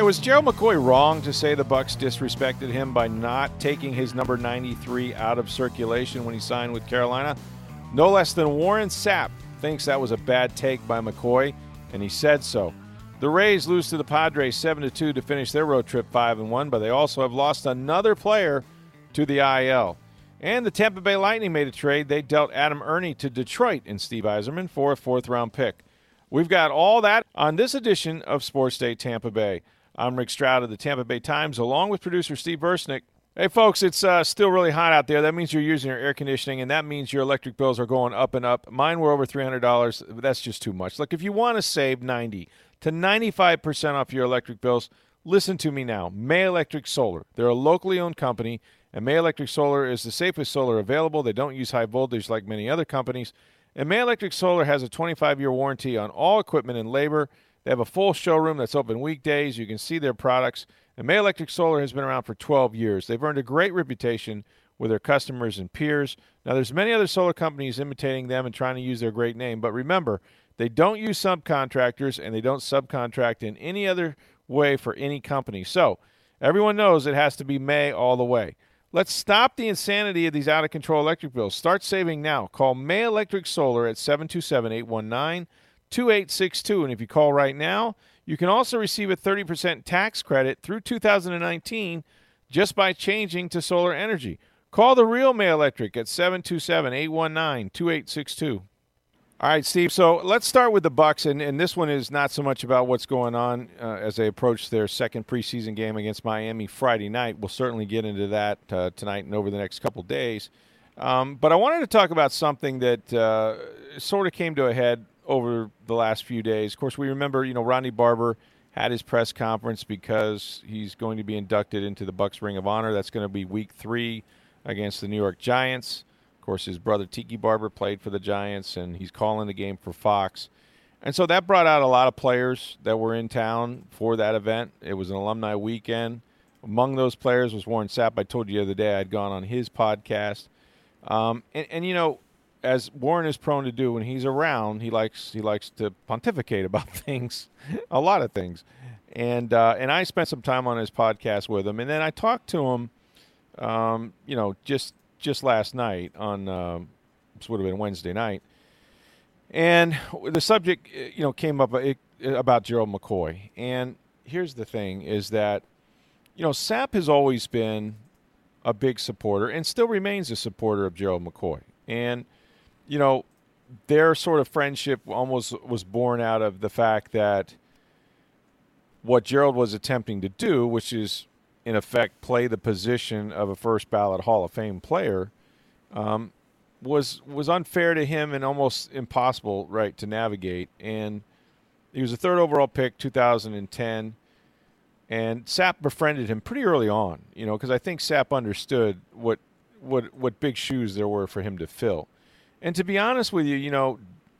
Hey, was Gerald McCoy wrong to say the Bucks disrespected him by not taking his number 93 out of circulation when he signed with Carolina? No less than Warren Sapp thinks that was a bad take by McCoy, and he said so. The Rays lose to the Padres 7 2 to finish their road trip 5 1, but they also have lost another player to the IL. And the Tampa Bay Lightning made a trade. They dealt Adam Erne to Detroit and Steve Yzerman for a fourth round pick. We've got all that on this edition of Sports Day Tampa Bay. I'm Rick Stroud of the Tampa Bay Times, along with producer Steve Versnick. Hey, folks, it's uh, still really hot out there. That means you're using your air conditioning, and that means your electric bills are going up and up. Mine were over $300. That's just too much. Look, if you want to save 90 to 95% off your electric bills, listen to me now. May Electric Solar. They're a locally owned company, and May Electric Solar is the safest solar available. They don't use high voltage like many other companies. And May Electric Solar has a 25 year warranty on all equipment and labor. They have a full showroom that's open weekdays. You can see their products. And May Electric Solar has been around for 12 years. They've earned a great reputation with their customers and peers. Now, there's many other solar companies imitating them and trying to use their great name, but remember, they don't use subcontractors and they don't subcontract in any other way for any company. So everyone knows it has to be May all the way. Let's stop the insanity of these out of control electric bills. Start saving now. Call May Electric Solar at 727 819 2862. And if you call right now, you can also receive a 30% tax credit through 2019 just by changing to solar energy. Call the real May Electric at 727 819 2862. All right, Steve. So let's start with the Bucks, and, and this one is not so much about what's going on uh, as they approach their second preseason game against Miami Friday night. We'll certainly get into that uh, tonight and over the next couple days. Um, but I wanted to talk about something that uh, sort of came to a head over the last few days. Of course, we remember, you know, Ronde Barber had his press conference because he's going to be inducted into the Bucks Ring of Honor. That's going to be Week Three against the New York Giants. Of course, his brother Tiki Barber played for the Giants, and he's calling the game for Fox. And so that brought out a lot of players that were in town for that event. It was an alumni weekend. Among those players was Warren Sapp. I told you the other day I'd gone on his podcast. Um, and, and, you know, as Warren is prone to do when he's around, he likes he likes to pontificate about things, a lot of things. And uh, and I spent some time on his podcast with him, and then I talked to him, um, you know, just just last night on uh, this would have been Wednesday night, and the subject uh, you know came up uh, about Gerald McCoy. And here's the thing: is that you know Sapp has always been a big supporter and still remains a supporter of Gerald McCoy, and you know their sort of friendship almost was born out of the fact that what Gerald was attempting to do, which is in effect, play the position of a first ballot Hall of Fame player, um, was was unfair to him and almost impossible, right, to navigate. And he was a third overall pick, 2010. And Sapp befriended him pretty early on, you know, because I think Sapp understood what what what big shoes there were for him to fill. And to be honest with you, you know,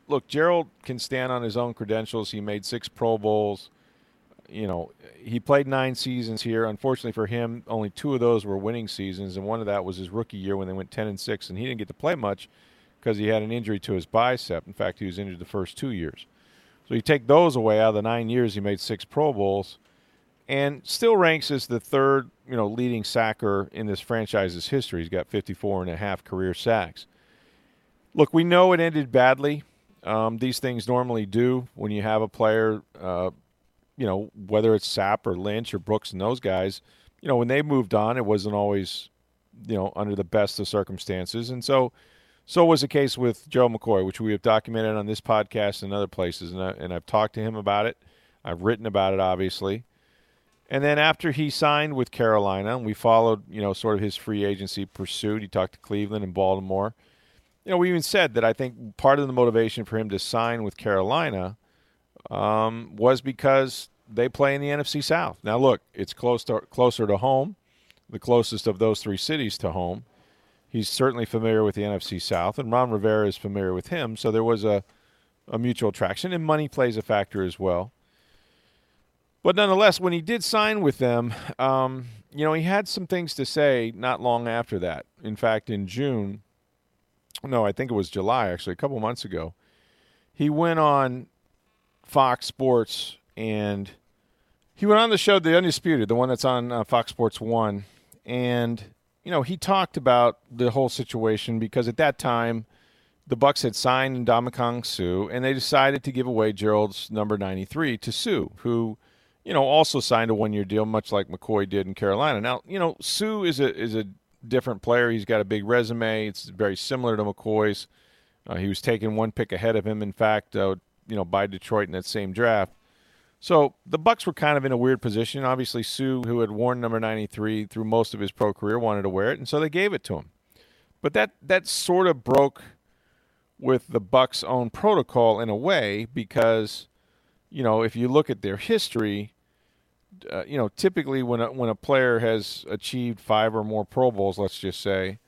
look, Gerald can stand on his own credentials. He made six Pro Bowls you know, he played nine seasons here. Unfortunately for him, only two of those were winning seasons, and one of that was his rookie year when they went 10 and 6, and he didn't get to play much because he had an injury to his bicep. In fact, he was injured the first two years. So you take those away out of the nine years, he made six Pro Bowls, and still ranks as the third, you know, leading sacker in this franchise's history. He's got 54 and a half career sacks. Look, we know it ended badly. Um, these things normally do when you have a player uh, you know, whether it's Sapp or Lynch or Brooks and those guys, you know, when they moved on, it wasn't always, you know, under the best of circumstances. And so, so was the case with Joe McCoy, which we have documented on this podcast and other places. And, I, and I've talked to him about it. I've written about it, obviously. And then after he signed with Carolina, we followed, you know, sort of his free agency pursuit. He talked to Cleveland and Baltimore. You know, we even said that I think part of the motivation for him to sign with Carolina um, was because they play in the NFC South. Now, look, it's close to, closer to home, the closest of those three cities to home. He's certainly familiar with the NFC South, and Ron Rivera is familiar with him. So there was a, a mutual attraction, and money plays a factor as well. But nonetheless, when he did sign with them, um, you know, he had some things to say not long after that. In fact, in June, no, I think it was July, actually, a couple months ago, he went on Fox Sports and he went on the show The Undisputed, the one that's on uh, Fox Sports 1. And, you know, he talked about the whole situation because at that time, the Bucks had signed Ndamukong Suh, and they decided to give away Gerald's number 93 to Suh, who – you know, also signed a one-year deal, much like McCoy did in Carolina. Now, you know, Suh is a is a different player. He's got a big resume. It's very similar to McCoy's. Uh, he was taken one pick ahead of him, in fact, uh, you know, by Detroit in that same draft. So the Bucks were kind of in a weird position. Obviously, Suh, who had worn number 93 through most of his pro career, wanted to wear it, and so they gave it to him. But that that sort of broke with the Bucks' own protocol in a way because you know, if you look at their history, uh, you know, typically when a, when a player has achieved five or more Pro Bowls, let's just say,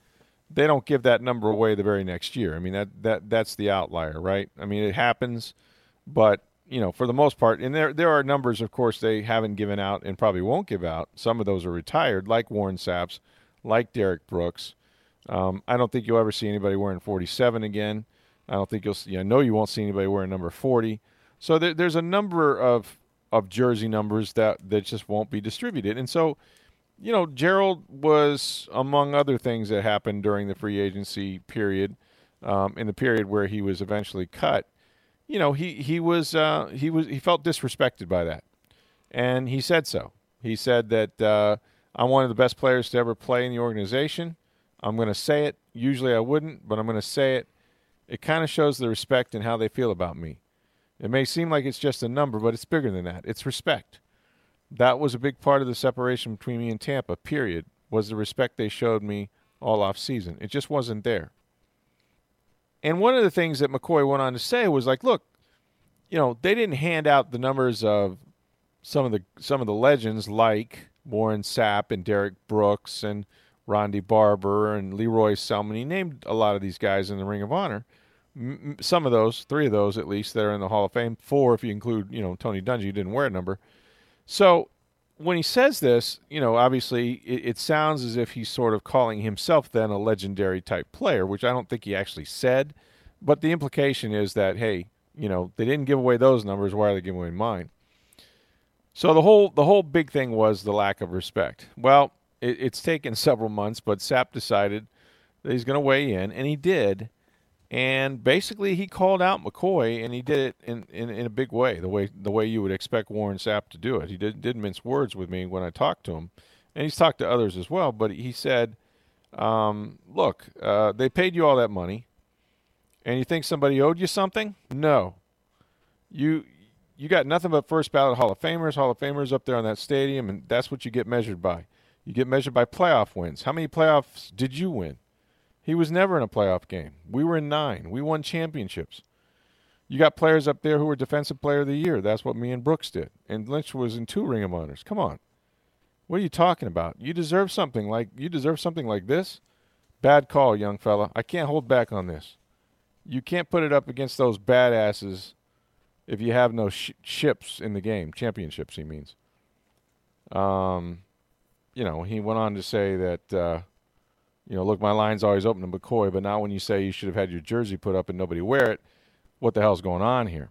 they don't give that number away the very next year. I mean, that that that's the outlier, right? I mean, it happens, but you know, for the most part, and there there are numbers, of course, they haven't given out and probably won't give out. Some of those are retired, like Warren Sapp's, like Derrick Brooks. Um, I don't think you'll ever see anybody wearing 47 again. I don't think you'll. See, I know you won't see anybody wearing number 40. So there, there's a number of of jersey numbers that that just won't be distributed, and so you know Gerald was among other things that happened during the free agency period, um, in the period where he was eventually cut. You know he he was uh, he was he felt disrespected by that, and he said so. He said that uh, I'm one of the best players to ever play in the organization. I'm going to say it. Usually I wouldn't, but I'm going to say it. It kind of shows the respect and how they feel about me. It may seem like it's just a number, but it's bigger than that. It's respect. That was a big part of the separation between me and Tampa, period, was the respect they showed me all off season. It just wasn't there. And one of the things that McCoy went on to say was like, look, you know, they didn't hand out the numbers of some of the some of the legends like Warren Sapp and Derrick Brooks and Ronde Barber and Lee Roy Selmon. He named a lot of these guys in the Ring of Honor some of those, three of those at least, that are in the Hall of Fame. Four, if you include, you know, Tony Dungy, didn't wear a number. So when he says this, you know, obviously it, it, sounds as if he's sort of calling himself then a legendary type player, which I don't think he actually said. But the implication is that, hey, you know, they didn't give away those numbers. Why are they giving away mine? So the whole the whole big thing was the lack of respect. Well, it, it's taken several months, but Sapp decided that he's going to weigh in, and he did and basically he called out McCoy, and he did it in, in, in, a big way, the way the way you would expect Warren Sapp to do it. He did did mince words with me when I talked to him, and he's talked to others as well. But he said, um, "Look, uh, they paid you all that money, and you think somebody owed you something? No, you." You got nothing but first ballot Hall of Famers, Hall of Famers up there on that stadium, and that's what you get measured by. You get measured by playoff wins. How many playoffs did you win? He was never in a playoff game. We were in nine. We won championships. You got players up there who were Defensive Player of the Year. That's what me and Brooks did. And Lynch was in two Ring of Honors. Come on. What are you talking about? You deserve something like you deserve something like this. Bad call, young fella. I can't hold back on this. You can't put it up against those badasses if you have no sh- ships in the game, championships. He means. Um, you know, he went on to say that. Uh, you know, look, my line's always open to McCoy, but now when you say you should have had your jersey put up and nobody wear it, what the hell's going on here?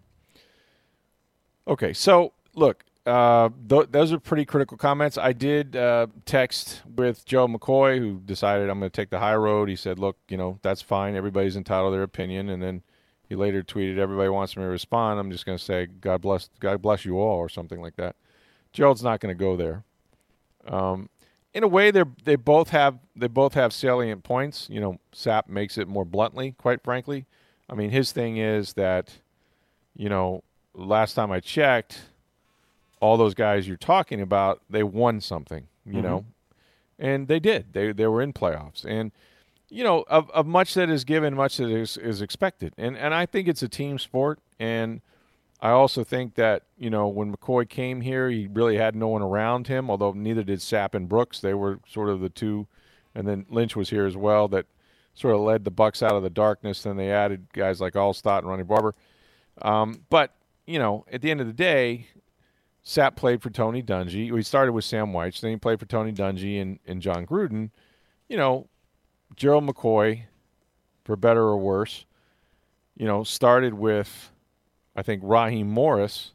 Okay, so look, uh, th- those are pretty critical comments. I did uh, text with Joe McCoy, who decided I'm going to take the high road. He said, "Look, you know, that's fine. Everybody's entitled to their opinion." And then he later tweeted, "Everybody wants me to respond. I'm just going to say, God bless, God bless you all,' or something like that." Gerald's not going to go there. Um, in a way, they they both have they both have salient points. You know, Sapp makes it more bluntly, quite frankly. I mean, his thing is that, you know, last time I checked, all those guys you're talking about, they won something. You mm-hmm. know, and they did. They they were in playoffs, and you know, of, of much that is given, much that is, is expected. And and I think it's a team sport. And I also think that, you know, when McCoy came here, he really had no one around him, although neither did Sapp and Brooks. They were sort of the two and then Lynch was here as well that sort of led the Bucks out of the darkness. Then they added guys like Alstott and Ronde Barber. Um, but, you know, at the end of the day, Sapp played for Tony Dungy. We started with Sam Wyche, then he played for Tony Dungy and, and Jon Gruden. You know, Gerald McCoy, for better or worse, you know, started with, I think, Raheem Morris,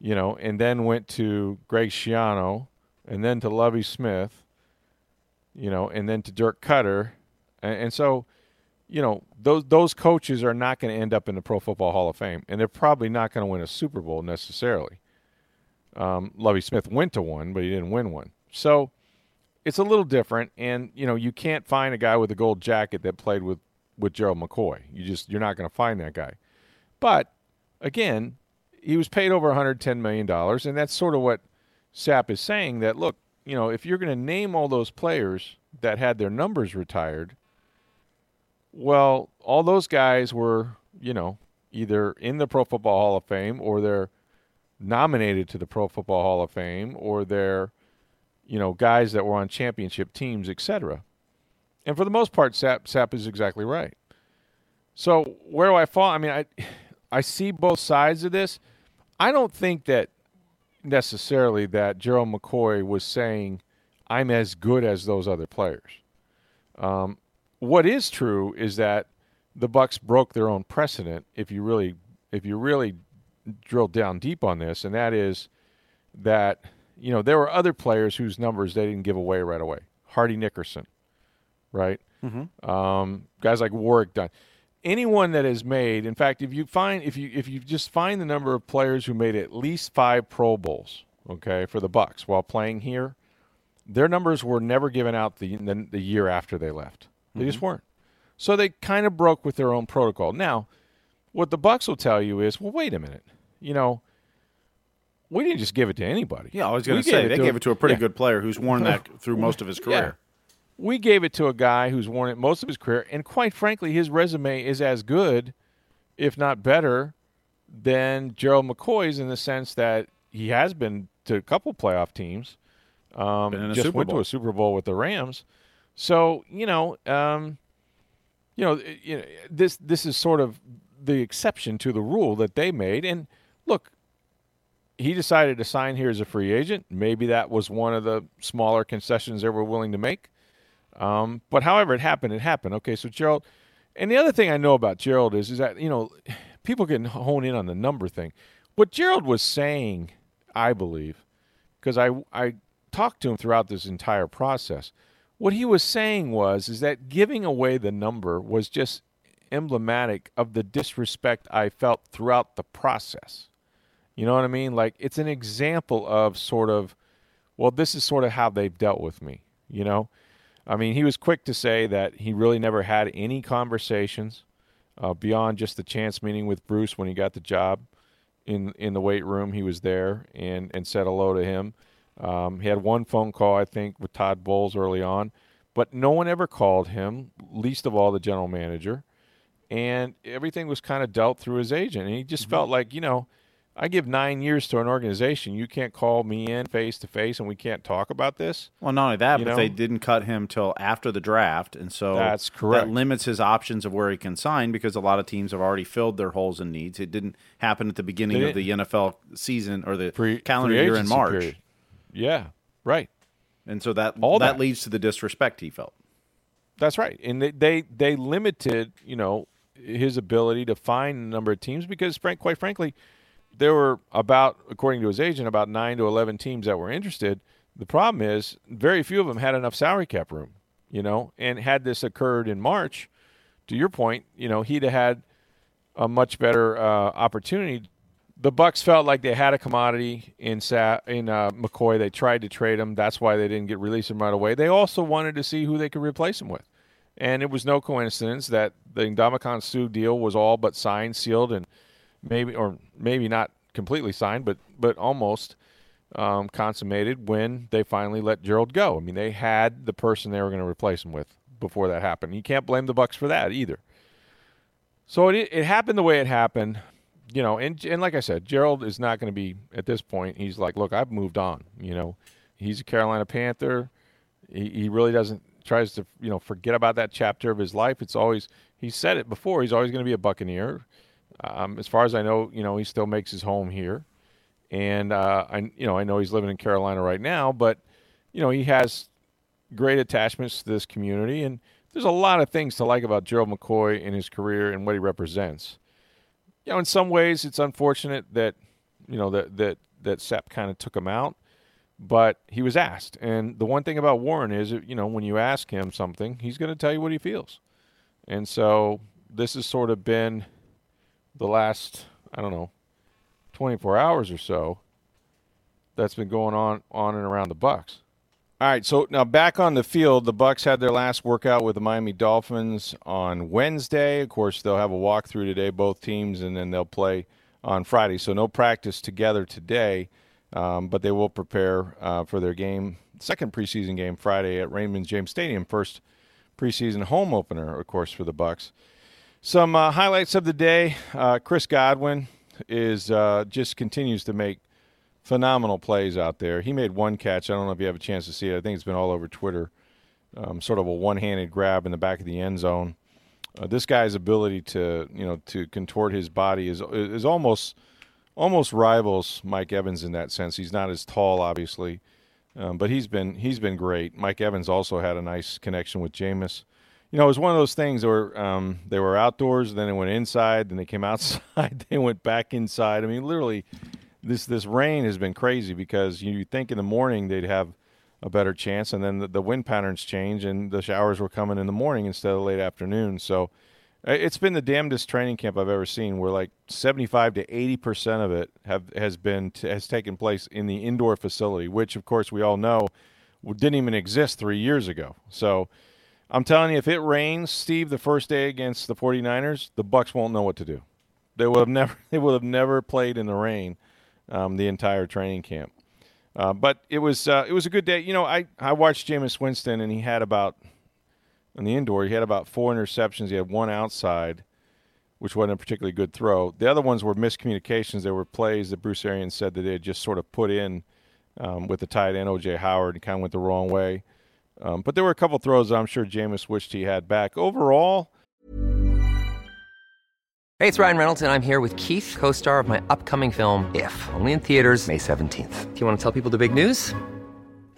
you know, and then went to Greg Schiano, and then to Lovie Smith, you know, and then to Dirk Koetter, And, and so, you know, those those coaches are not going to end up in the Pro Football Hall of Fame, and they're probably not going to win a Super Bowl necessarily. Um, Lovie Smith went to one, but he didn't win one. So it's a little different, and you know you can't find a guy with a gold jacket that played with with Gerald McCoy. You just you're not going to find that guy. But again, he was paid over 110 million dollars, and that's sort of what Sapp is saying. That look, you know, if you're going to name all those players that had their numbers retired, well, all those guys were, you know, either in the Pro Football Hall of Fame or they're nominated to the Pro Football Hall of Fame or they're, you know, guys that were on championship teams, etc. And for the most part, Sapp, Sapp is exactly right. So where do I fall? I mean, I, I see both sides of this. I don't think that necessarily that Gerald McCoy was saying, I'm as good as those other players. Um, what is true is that the Bucks broke their own precedent. If you really, if you really drill down deep on this, and that is that you know there were other players whose numbers they didn't give away right away. Hardy Nickerson, right? Mm-hmm. Um, guys like Warrick Dunn. Anyone that has made, in fact, if you find if you if you just find the number of players who made at least five Pro Bowls, okay, for the Bucks while playing here, their numbers were never given out the the, the year after they left. They mm-hmm. just weren't. So they kind of broke with their own protocol. Now, what the Bucks will tell you is, well, wait a minute. You know, we didn't just give it to anybody. Yeah, I was going to say they gave it to a pretty yeah. good player who's worn that through most of his career. Yeah. We gave it to a guy who's worn it most of his career, and quite frankly, his resume is as good, if not better, than Gerald McCoy's in the sense that he has been to a couple playoff teams. Um, just Super went Bowl. to a Super Bowl with the Rams. So you know, um, you know, you know, this this is sort of the exception to the rule that they made. And look, he decided to sign here as a free agent. Maybe that was one of the smaller concessions they were willing to make. Um, but however it happened, it happened. Okay, so Gerald, and the other thing I know about Gerald is is that you know people can hone in on the number thing. What Gerald was saying, I believe, because I I talked to him throughout this entire process what he was saying was is that giving away the number was just emblematic of the disrespect I felt throughout the process. You know what I mean? Like it's an example of sort of well, this is sort of how they've dealt with me, you know? I mean, he was quick to say that he really never had any conversations uh, beyond just the chance meeting with Bruce when he got the job in in the weight room. He was there and and said hello to him. Um, he had one phone call, I think, with Todd Bowles early on, but no one ever called him, least of all the general manager. And everything was kind of dealt through his agent. And he just mm-hmm. felt like, you know, I give nine years to an organization. You can't call me in face to face, and we can't talk about this. Well, not only that, but know? they didn't cut him till after the draft, and so that's correct. That limits his options of where he can sign because a lot of teams have already filled their holes and needs. It didn't happen at the beginning of the NFL season or the Pre- calendar year in March. Period. Yeah, right. And so that All that, that leads to the disrespect he felt. That's right. And they, they they limited, you know, his ability to find a number of teams because frank, quite frankly, there were about according to his agent about 9 to 11 teams that were interested. The problem is very few of them had enough salary cap room, you know, and had this occurred in March, to your point, you know, he'd have had a much better uh, opportunity the Bucks felt like they had a commodity in Sa- in uh, McCoy. They tried to trade him. That's why they didn't get release him right away. They also wanted to see who they could replace him with, and it was no coincidence that the Ndamukong Suh deal was all but signed, sealed, and maybe or maybe not completely signed, but but almost um, consummated when they finally let Gerald go. I mean, they had the person they were going to replace him with before that happened. You can't blame the Bucks for that either. So it it happened the way it happened, you know. And and like I said, Gerald is not going to be at this point. He's like, look, I've moved on. You know, he's a Carolina Panther. He, he really doesn't tries to you know forget about that chapter of his life. It's always he said it before. He's always going to be a Buccaneer. Um, as far as I know, you know, he still makes his home here, and uh, I you know I know he's living in Carolina right now, but you know he has great attachments to this community, and there's a lot of things to like about Gerald McCoy in his career and what he represents. You know, in some ways, it's unfortunate that you know that that that Sapp kind of took him out but he was asked. And the one thing about Warren is, you know, when you ask him something, he's going to tell you what he feels. And so this has sort of been the last, I don't know, 24 hours or so that's been going on on and around the Bucks. All right, so now back on the field, the Bucks had their last workout with the Miami Dolphins on Wednesday. Of course, they'll have a walkthrough today, both teams, and then they'll play on Friday. So no practice together today. Um, but they will prepare uh, for their game, second preseason game Friday at Raymond James Stadium, first preseason home opener, of course, for the Bucks. Some uh, highlights of the day: uh, Chris Godwin is uh, just continues to make phenomenal plays out there. He made one catch. I don't know if you have a chance to see it. I think it's been all over Twitter. Um, sort of a one-handed grab in the back of the end zone. Uh, this guy's ability to, you know, to contort his body is is almost almost rivals Mike Evans in that sense. He's not as tall, obviously, um, but he's been he's been great. Mike Evans also had a nice connection with Jameis. You know, it was one of those things where um, they were outdoors, then they went inside, then they came outside, they went back inside. I mean, literally, this this rain has been crazy because you think in the morning they'd have a better chance, and then the, the wind patterns change, and the showers were coming in the morning instead of late afternoon. So uh, it's been the damnedest training camp I've ever seen, where like 75 to 80 percent of it have has been t- has taken place in the indoor facility, which of course we all know didn't even exist three years ago. So I'm telling you, if it rains, Steve, the first day against the 49ers, the Bucks won't know what to do. They would have never they would have never played in the rain um, the entire training camp. Uh, but it was uh, it was a good day. You know, I I watched Jameis Winston, and he had about in the indoor, he had about four interceptions. He had one outside, which wasn't a particularly good throw. The other ones were miscommunications. There were plays that Bruce Arians said that they had just sort of put in um, with the tight end O.J. Howard and kind of went the wrong way. Um, but there were a couple throws I'm sure Jameis wished he had back. Overall. Hey, it's Ryan Reynolds, and I'm here with Keith, co star of my upcoming film, If, only in theaters, May 17th. Do you want to tell people the big news?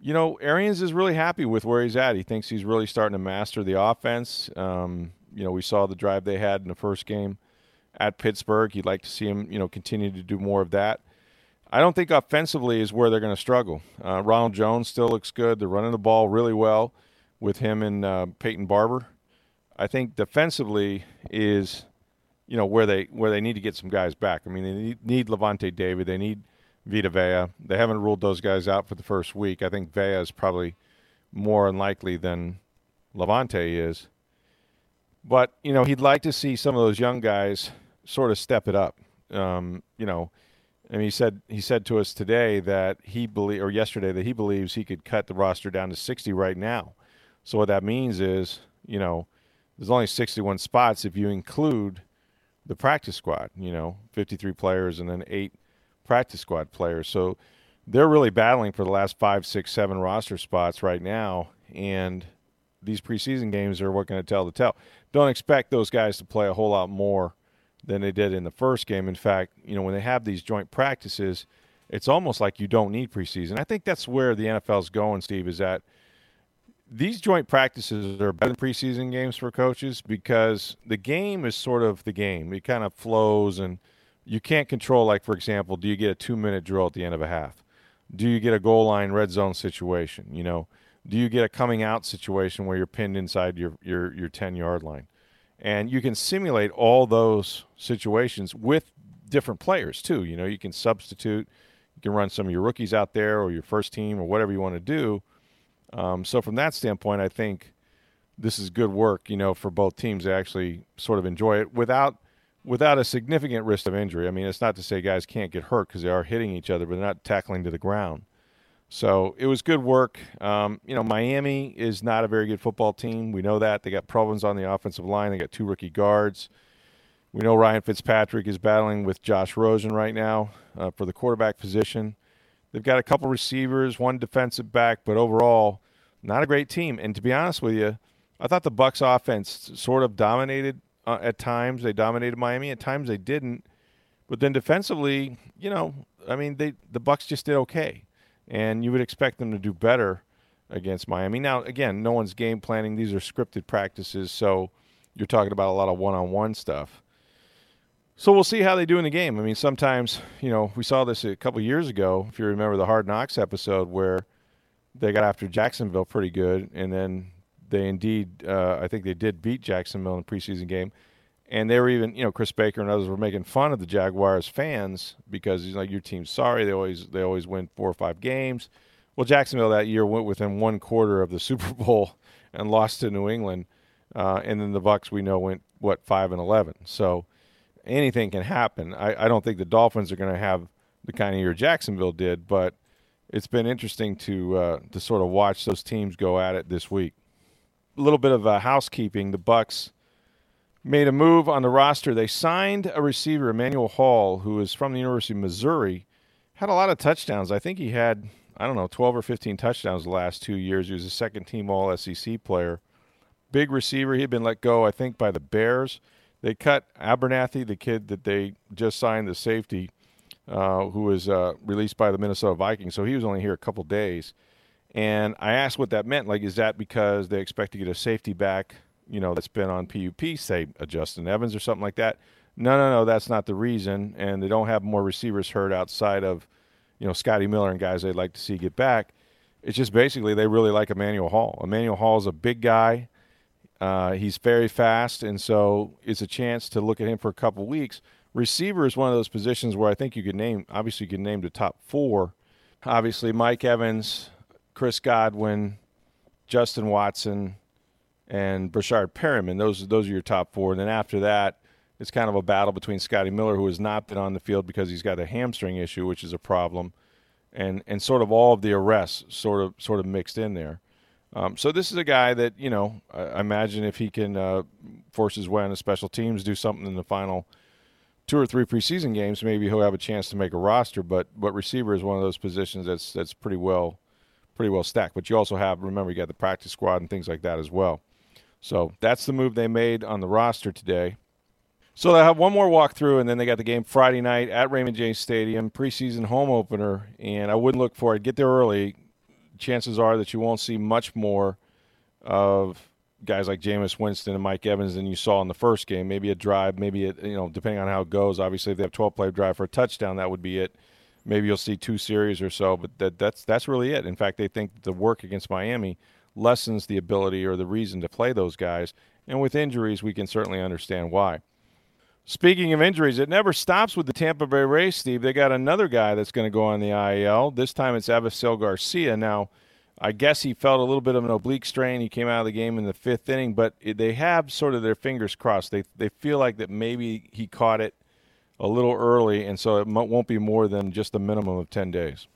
You know, Arians is really happy with where he's at. He thinks he's really starting to master the offense. Um, you know, we saw the drive they had in the first game at Pittsburgh. He'd like to see him, you know, continue to do more of that. I don't think offensively is where they're going to struggle. Uh, Ronald Jones still looks good. They're running the ball really well with him and uh, Peyton Barber. I think defensively is, you know, where they where they need to get some guys back. I mean, they need, Lavonte David. They need – Vita Vea. They haven't ruled those guys out for the first week. I think Vea is probably more unlikely than Lavonte is. But, you know, he'd like to see some of those young guys sort of step it up. Um, you know, and he said he said to us today that he believe or yesterday that he believes he could cut the roster down to 60 right now. So what that means is, you know, there's only 61 spots if you include the practice squad, you know, 53 players and then 8 practice squad players. So they're really battling for the last five, six, seven roster spots right now. And these preseason games are what going to tell the tale. Don't expect those guys to play a whole lot more than they did in the first game. In fact, you know, when they have these joint practices, it's almost like you don't need preseason. I think that's where the NFL's going, Steve, is that these joint practices are better than preseason games for coaches because the game is sort of the game. It kind of flows and – you can't control like for example do you get a two minute drill at the end of a half do you get a goal line red zone situation you know do you get a coming out situation where you're pinned inside your your, your 10 yard line and you can simulate all those situations with different players too. You know, you can substitute, you can run some of your rookies out there or your first team or whatever you want to do. Um, so from that standpoint, I think this is good work. You know, for both teams to actually sort of enjoy it without without a significant risk of injury. I mean, it's not to say guys can't get hurt because they are hitting each other, but they're not tackling to the ground. So it was good work. Um, you know, Miami is not a very good football team. We know that. They got problems on the offensive line. They got two rookie guards. We know Ryan Fitzpatrick is battling with Josh Rosen right now uh, for the quarterback position. They've got a couple receivers, one defensive back, but overall, not a great team. And to be honest with you, I thought the Bucks offense sort of dominated uh, at times. They dominated Miami. At times they didn't. But then defensively, you know, I mean, they the Bucks just did okay and you would expect them to do better against Miami. Now, again, no one's game planning; these are scripted practices, so you're talking about a lot of one-on-one stuff. So we'll see how they do in the game. I mean, sometimes you know we saw this a couple years ago, if you remember the Hard Knocks episode where they got after Jacksonville pretty good, and then they indeed, uh, I think they did beat Jacksonville in the preseason game and they were even, you know, Chris Baker and others were making fun of the Jaguars fans because he's like, your team's sorry. They always they always win four or five games. Well, Jacksonville that year went within one quarter of the Super Bowl and lost to New England, uh, and then the Bucks we know went what five and eleven. So anything can happen. I, I don't think the Dolphins are going to have the kind of year Jacksonville did, but it's been interesting to uh, to sort of watch those teams go at it this week. Little bit of uh, housekeeping. The Bucks made a move on the roster. They signed a receiver, Emmanuel Hall, who is from the University of Missouri. Had a lot of touchdowns. I think he had, I don't know, 12 or 15 touchdowns the last two years. He was a second team All SEC player. Big receiver. He had been let go, I think, by the Bears. They cut Abernathy, the kid that they just signed, the safety, uh, who was uh, released by the Minnesota Vikings. So he was only here a couple days. And I asked what that meant. Like, is that because they expect to get a safety back you know, that's been on PUP, say a Justin Evans or something like that. No, no, no, that's not the reason. And they don't have more receivers hurt outside of, you know, Scotty Miller and guys they'd like to see get back. It's just basically they really like Emmanuel Hall. Emmanuel Hall is a big guy. Uh, he's very fast, and so it's a chance to look at him for a couple weeks. Receiver is one of those positions where I think you could name. Obviously, you could name the top four. Obviously, Mike Evans, Chris Godwin, Justin Watson, and Breshad Perriman. Those those are your top four. And then after that, it's kind of a battle between Scotty Miller, who has not been on the field because he's got a hamstring issue, which is a problem, and and sort of all of the arrests sort of sort of mixed in there. Um, so this is a guy that you know I, I imagine if he can uh, force his way on the special teams, do something in the final two or three preseason games, maybe he'll have a chance to make a roster. But but receiver is one of those positions that's that's pretty well pretty well stacked. But you also have remember you got the practice squad and things like that as well. So that's the move they made on the roster today. So they have one more walkthrough, and then they got the game Friday night at Raymond James Stadium, preseason home opener. And I wouldn't look for it. Get there early. Chances are that you won't see much more of guys like Jameis Winston and Mike Evans than you saw in the first game. Maybe a drive, maybe a, you know, depending on how it goes. Obviously, if they have 12 play drive for a touchdown, that would be it. Maybe you'll see two series or so, but that, that's that's really it. In fact, they think the work against Miami lessens the ability or the reason to play those guys. And with injuries, we can certainly understand why. Speaking of injuries, it never stops with the Tampa Bay Rays, Steve. They got another guy that's going to go on the IL. This time it's Avisail Garcia. Now, I guess he felt a little bit of an oblique strain. He came out of the game in the fifth inning, but they have sort of their fingers crossed. They, they feel like that maybe he caught it a little early, and so it won't be more than just a minimum of 10 days.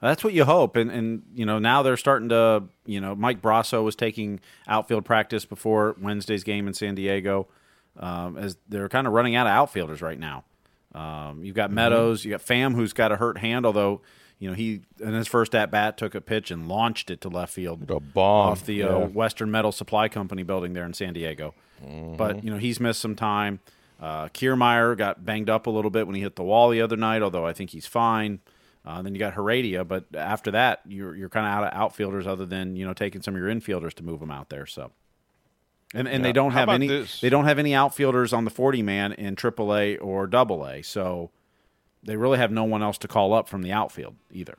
That's what you hope, and and you know now they're starting to you know Mike Brosseau was taking outfield practice before Wednesday's game in San Diego, um, as they're kind of running out of outfielders right now. Um, you've got mm-hmm. Meadows, you got Pham who's got a hurt hand, although you know he in his first at bat took a pitch and launched it to left field, a bomb off the uh, yeah. uh, Western Metal Supply Company building there in San Diego. Mm-hmm. But you know he's missed some time. Uh, Kiermaier got banged up a little bit when he hit the wall the other night, although I think he's fine. Uh, then you got Heredia, but after that, you're you're kind of out of outfielders, other than you know taking some of your infielders to move them out there. So, and and yeah. they don't have any this? they don't have any outfielders on the forty man in AAA or AA, so they really have no one else to call up from the outfield either.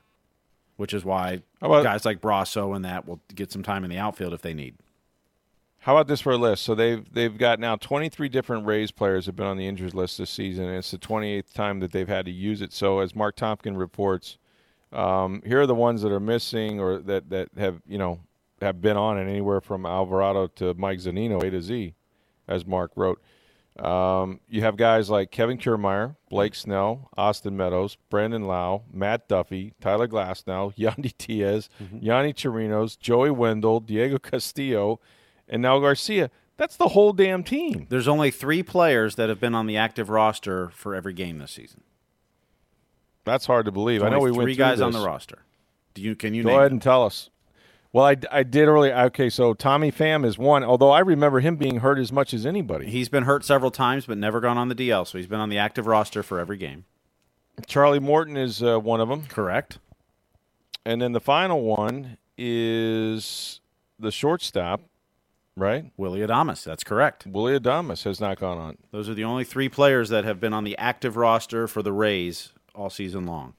Which is why about, guys like Brosseau and that will get some time in the outfield if they need. How about this for a list? So they've they've got now 23 different Rays players have been on the injured list this season, and it's the 28th time that they've had to use it. So as Marc Topkin reports, um, here are the ones that are missing or that that have you know have been on it anywhere from Alvarado to Mike Zunino A to Z, as Mark wrote. Um, you have guys like Kevin Kiermaier, Blake Snell, Austin Meadows, Brandon Lowe, Matt Duffy, Tyler Glasnow, Yandy Diaz, Yonny Chirinos, Joey Wendle, Diego Castillo, and now Garcia. That's the whole damn team. There's only three players that have been on the active roster for every game this season. That's hard to believe. I know we three went through guys on the roster. Do you can you Go ahead them? and tell us. Well, I, I did earlier. Okay, so Tommy Pham is one, although I remember him being hurt as much as anybody. He's been hurt several times, but never gone on the DL, so he's been on the active roster for every game. Charlie Morton is uh, one of them. Correct. And then the final one is the shortstop, right? Willy Adames. That's correct. Willy Adames has not gone on. Those are the only three players that have been on the active roster for the Rays all season long.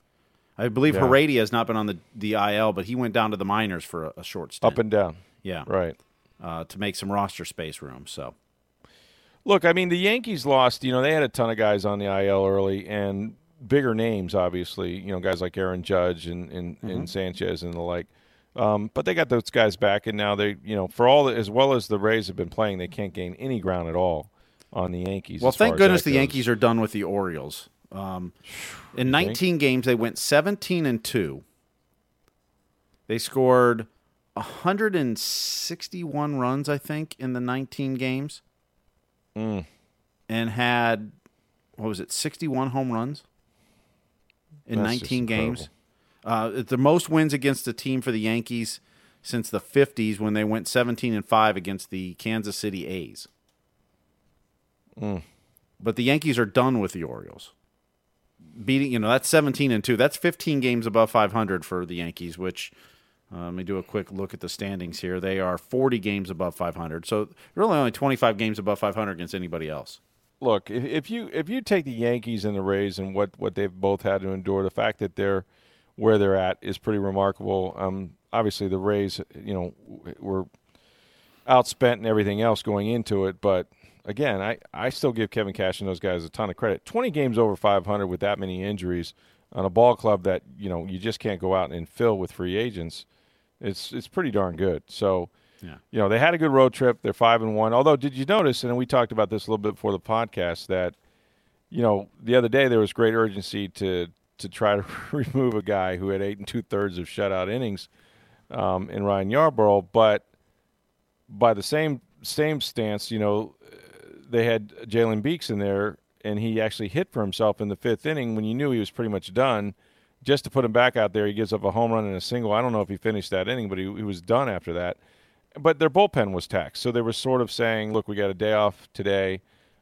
I believe Yeah. Heredia has not been on the, the IL, but he went down to the minors for a, a short stint. Up and down. yeah, Right. uh, to make some roster space room. So Look, I mean, the Yankees lost. You know, they had a ton of guys on the IL early and bigger names, obviously. You know, guys like Aaron Judge and and, and Sanchez and the like. Um, but they got those guys back, and now they, you know, for all the, as well as the Rays have been playing, they can't gain any ground at all on the Yankees. Well, thank goodness the goes. Yankees are done with the Orioles. Um, in 19 games, they went 17 and two. They scored 161 runs, I think, in the 19 games, Mm. and had what was it, 61 home runs in That's 19 games. incredible. Uh, it's the most wins against a team for the Yankees since the 50s when they went 17 and 5 against the Kansas City A's. Mm. But the Yankees are done with the Orioles. Beating, you know, that's 17 and 2. That's 15 games above 500 for the Yankees, which uh, let me do a quick look at the standings here. They are 40 games above 500. So really only 25 games above 500 against anybody else. look, if, if you if you take the Yankees and the Rays and what, what they've both had to endure, the fact that they're where they're at is pretty remarkable. Um, obviously, the Rays, you know, were outspent and everything else going into it, but again, I, I still give Kevin Cash and those guys a ton of credit. Twenty games over 500 with that many injuries on a ball club that you know you just can't go out and fill with free agents. It's it's pretty darn good. So Yeah. you know, they had a good road trip. They're five and one. Although, did you notice? And we talked about this a little bit before the podcast that, you know, the other day there was great urgency to to try to remove a guy who had eight and two thirds of shutout innings um, in Ryan Yarbrough, but by the same same stance, you know, they had Jalen Beeks in there, and he actually hit for himself in the fifth inning when you knew he was pretty much done. Just to put him back out there, he gives up a home run and a single. I don't know if he finished that inning, but he, he was done after that. But their bullpen was taxed, so they were sort of saying, "Look, we got a day off today.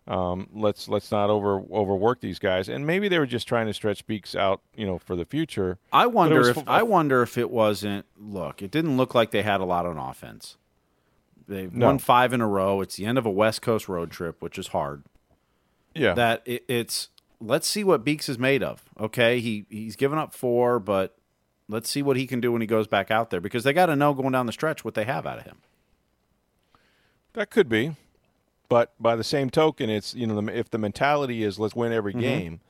Um, let's let's not over overwork these guys." And maybe they were just trying to stretch Beeks out, you know, for the future. I wonder if fu- I wonder if it wasn't. Look, it didn't look like they had a lot on offense. They've No. won five in a row. It's the end of a West Coast road trip, which is hard. Yeah, That it, it's let's see what Beeks is made of. Okay, he he's given up four, but let's see what he can do when he goes back out there because they got to know going down the stretch what they have out of him. That could be, but by the same token, it's you know the, if the mentality is let's win every mm-hmm. game.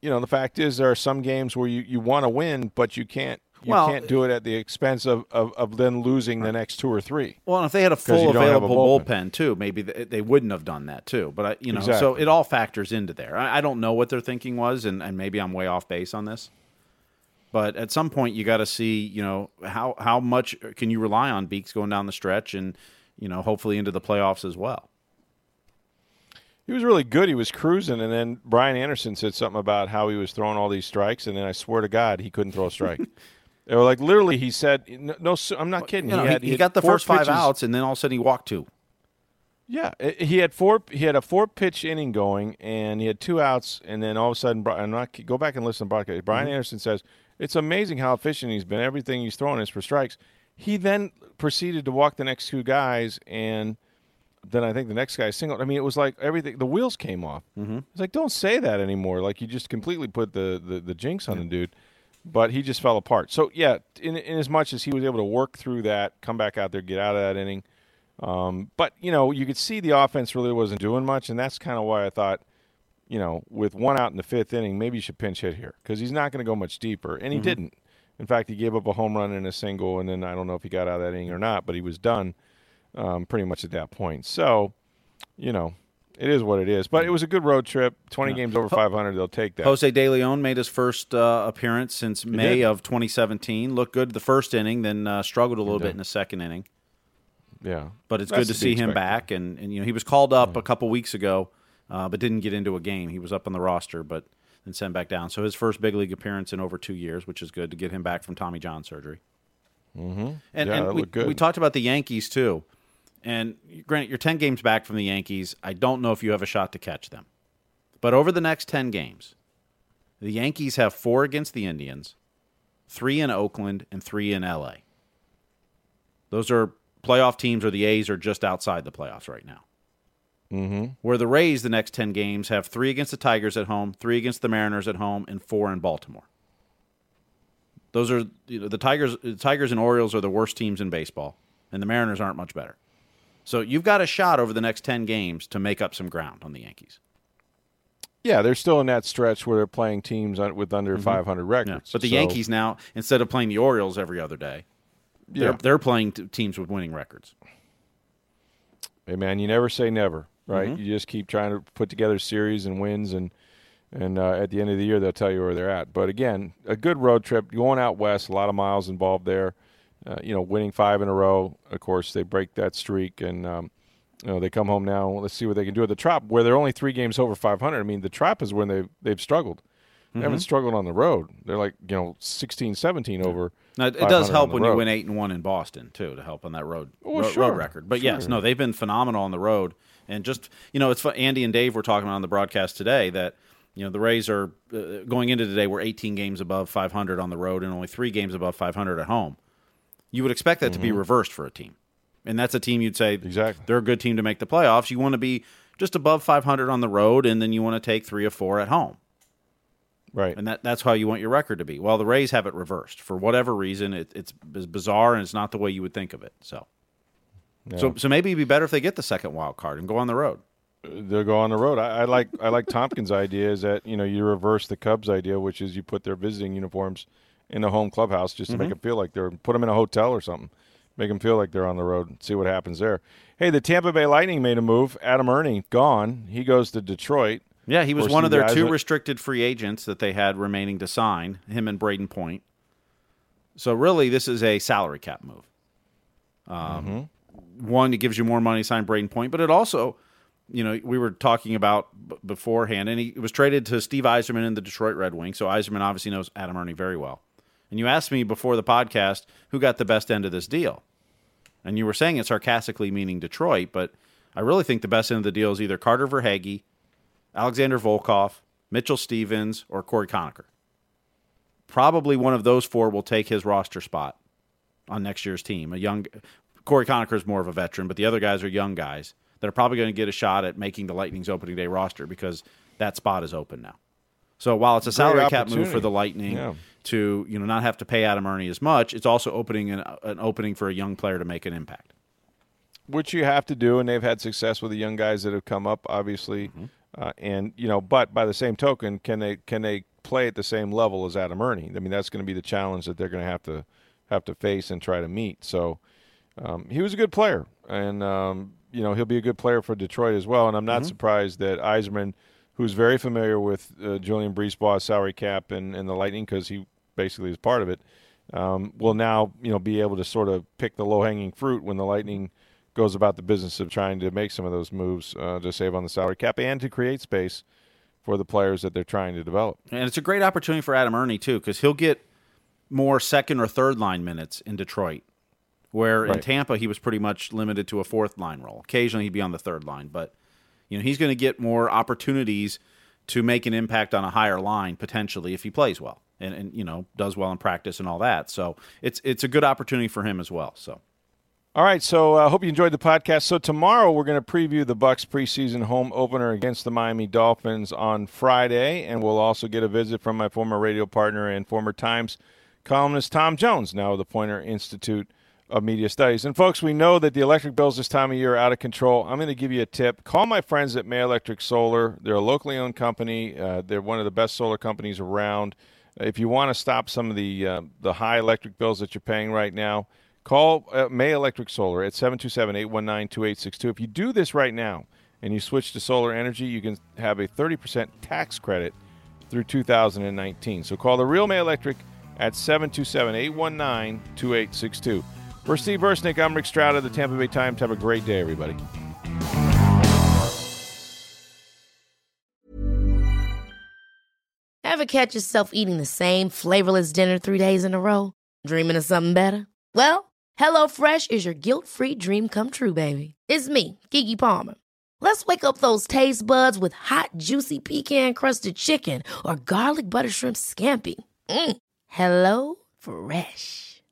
You know the fact is there are some games where you, you want to win, but you can't you Well- can't do it at the expense of, of, of then losing the next two or three. Well, and if they had a full don't a available bullpen. bullpen. too, maybe they, they wouldn't have done that too. But I, you know, so it all factors into there. I, I don't know what their thinking was, and, and maybe I'm way off base on this. But at some point, you got to see, you know, how how much can you rely on Beeks going down the stretch, and you know, hopefully into the playoffs as well. He was really good. He was cruising, and then Brian Anderson said something about how he was throwing all these strikes, and then I swear to God, he couldn't throw a strike. they were like literally. He said, "No, no I'm not kidding." You know, he, had, he had got the first five pitches- outs, and then all of a sudden he walked two. Yeah, he had four. He had a four pitch inning going, and he had two outs, and then all of a sudden, I'm not go back and listen to broadcast. Brian Mm-hmm. Anderson says it's amazing how efficient he's been. Everything he's throwing is for strikes. He then proceeded to walk the next two guys, and then I think the next guy singled. I mean, it was like everything. The wheels came off. Mm-hmm. It's like don't say that anymore. Like you just completely put the the, the jinx on the dude. But he just fell apart. So yeah, in in as much as he was able to work through that, come back out there, get out of that inning. Um, but you know, you could see the offense really wasn't doing much, and that's kind of why I thought, you know, with one out in the fifth inning, maybe you should pinch hit here because he's not going to go much deeper, and he Mm-hmm. didn't. In fact, he gave up a home run and a single, and then I don't know if he got out of that inning or not, but he was done um, pretty much at that point. So, you know, it is what it is. But it was a good road trip. Twenty games over 500, they'll take that. Jose De Leon made his first uh, appearance since May did. of 2017. Looked good the first inning, then uh, struggled a little bit in the second inning. yeah, But it's That's good to be see him back. And, and you know he was called up a couple weeks ago, uh, but didn't get into a game. He was up on the roster, but then sent back down. So his first big league appearance in over two years, which is good to get him back from Tommy John surgery. Mm-hmm. And, Yeah, and we, we talked about the Yankees too. And granted, you're 10 games back from the Yankees. I don't know if you have a shot to catch them. But over the next 10 games, the Yankees have four against the Indians, three in Oakland, and three in LA. Those are playoff teams, or the A's are just outside the playoffs right now. Mm-hmm. Where the Rays, the next 10 games, have three against the Tigers at home, three against the Mariners at home, and four in Baltimore. Those are you know, the Tigers. The Tigers and Orioles are the worst teams in baseball, and the Mariners aren't much better. So you've got a shot over the next 10 games to make up some ground on the Yankees. Yeah, they're still in that stretch where they're playing teams with under 500 records. Mm-hmm. Yeah. But the So- Yankees now, instead of playing the Orioles every other day, they're, Yeah. they're playing t- teams with winning records. Hey man, you never say never, right? Mm-hmm. You just keep trying to put together series and wins, and and uh, at the end of the year they'll tell you where they're at. But again, a good road trip, going out west, a lot of miles involved there. Uh, you know, winning five in a row. Of course, they break that streak, and um, you know they come home now. Let's see what they can do at the Trop, where they're only three games over 500. I mean, the Trop is when they they've struggled. They Mm-hmm. haven't struggled on the road. They're like you know 16, 17 over. Now, it does help when you win eight and one in Boston too, to help on that road Well, ro- sure, road record. But yes, no, they've been phenomenal on the road, and just you know, it's fun. Andy and Dave were talking about on the broadcast today that you know the Rays are uh, going into today. We're 18 games above 500 on the road and only three games above 500 at home. You would expect that to be reversed for a team, and that's a team you'd say Mm-hmm. Exactly. they're a good team to make the playoffs. You want to be just above 500 on the road, and then you want to take three or four at home. Right. and that, that's how you want your record to be. Well, the Rays have it reversed for whatever reason. It, it's bizarre and it's not the way you would think of it. So, so, so maybe it'd be better if they get the second wild card and go on the road. they'll go on the road. I, I like I like Topkin's idea is that you know you reverse the Cubs' idea, which is you put their visiting uniforms in the home clubhouse just to make them feel like they're put them in a hotel or something, make them feel like they're on the road. And see what happens there. Hey, the Tampa Bay Lightning made a move. Adam Erne gone. He goes to Detroit. Yeah, he was one of their two are- restricted free agents that they had remaining to sign. Him and Brayden Point. So really, this is a salary cap move. Um, One, it gives you more money to sign Brayden Point, but it also, you know, we were talking about b- beforehand, and he was traded to Steve Yzerman in the Detroit Red Wings. So Eiserman obviously knows Adam Erne very well. And you asked me before the podcast who got the best end of this deal, and you were saying it sarcastically, meaning Detroit, but I really think the best end of the deal is either Carter Verhaeghe, Alexander Volkov, Mitchell Stephens, or Cory Conacher. Probably one of those four will take his roster spot on next year's team. A young Cory Conacher is more of a veteran, but the other guys are young guys that are probably going to get a shot at making the Lightning's opening day roster because that spot is open now. So while it's a salary cap move for the Lightning Yeah. to you know not have to pay Adam Erne as much, it's also opening an, an opening for a young player to make an impact. which you have to do, and they've had success with the young guys that have come up, obviously. Mm-hmm. Uh, and you know, but by the same token, can they can they play at the same level as Adam Erne? I mean, that's going to be the challenge that they're going to have to have to face and try to meet. So um, he was a good player, and um, you know he'll be a good player for Detroit as well. And I'm not Mm-hmm. surprised that Yzerman, who's very familiar with uh, Julien BriseBois's salary cap and, and the Lightning because he basically is part of it, um, will now you know be able to sort of pick the low hanging fruit when the Lightning goes about the business of trying to make some of those moves uh, to save on the salary cap and to create space for the players that they're trying to develop. And it's a great opportunity for Adam Erne too, because he'll get more second or third line minutes in Detroit, where in Tampa he was pretty much limited to a fourth line role. Occasionally he'd be on the third line, but you know he's going to get more opportunities to make an impact on a higher line potentially if he plays well and, and you know does well in practice and all that. So it's it's a good opportunity for him as well. So. All right, so I uh, hope you enjoyed the podcast. So tomorrow we're going to preview the Bucs preseason home opener against the Miami Dolphins on Friday, and we'll also get a visit from my former radio partner and former Times columnist Tom Jones, now of the Poynter Institute of media studies. And folks, we know that the electric bills this time of year are out of control. I'm going to give you a tip. Call my friends at May Electric Solar. They're a locally owned company. Uh, they're one of the best solar companies around. If you want to stop some of the uh, the high electric bills that you're paying right now, call uh, May Electric Solar at 727-819-2862. If you do this right now and you switch to solar energy, you can have a 30% tax credit through 2019. So call the Real May Electric at 727-819-2862. For Steve Versnick, I'm Rick Stroud of the Tampa Bay Times. Have a great day, everybody. Ever catch yourself eating the same flavorless dinner three days in a row? Dreaming of something better? Well, HelloFresh is your guilt-free dream come true, baby. It's me, Keke Palmer. Let's wake up those taste buds with hot, juicy pecan-crusted chicken or garlic butter shrimp scampi. Mm. Hello Fresh.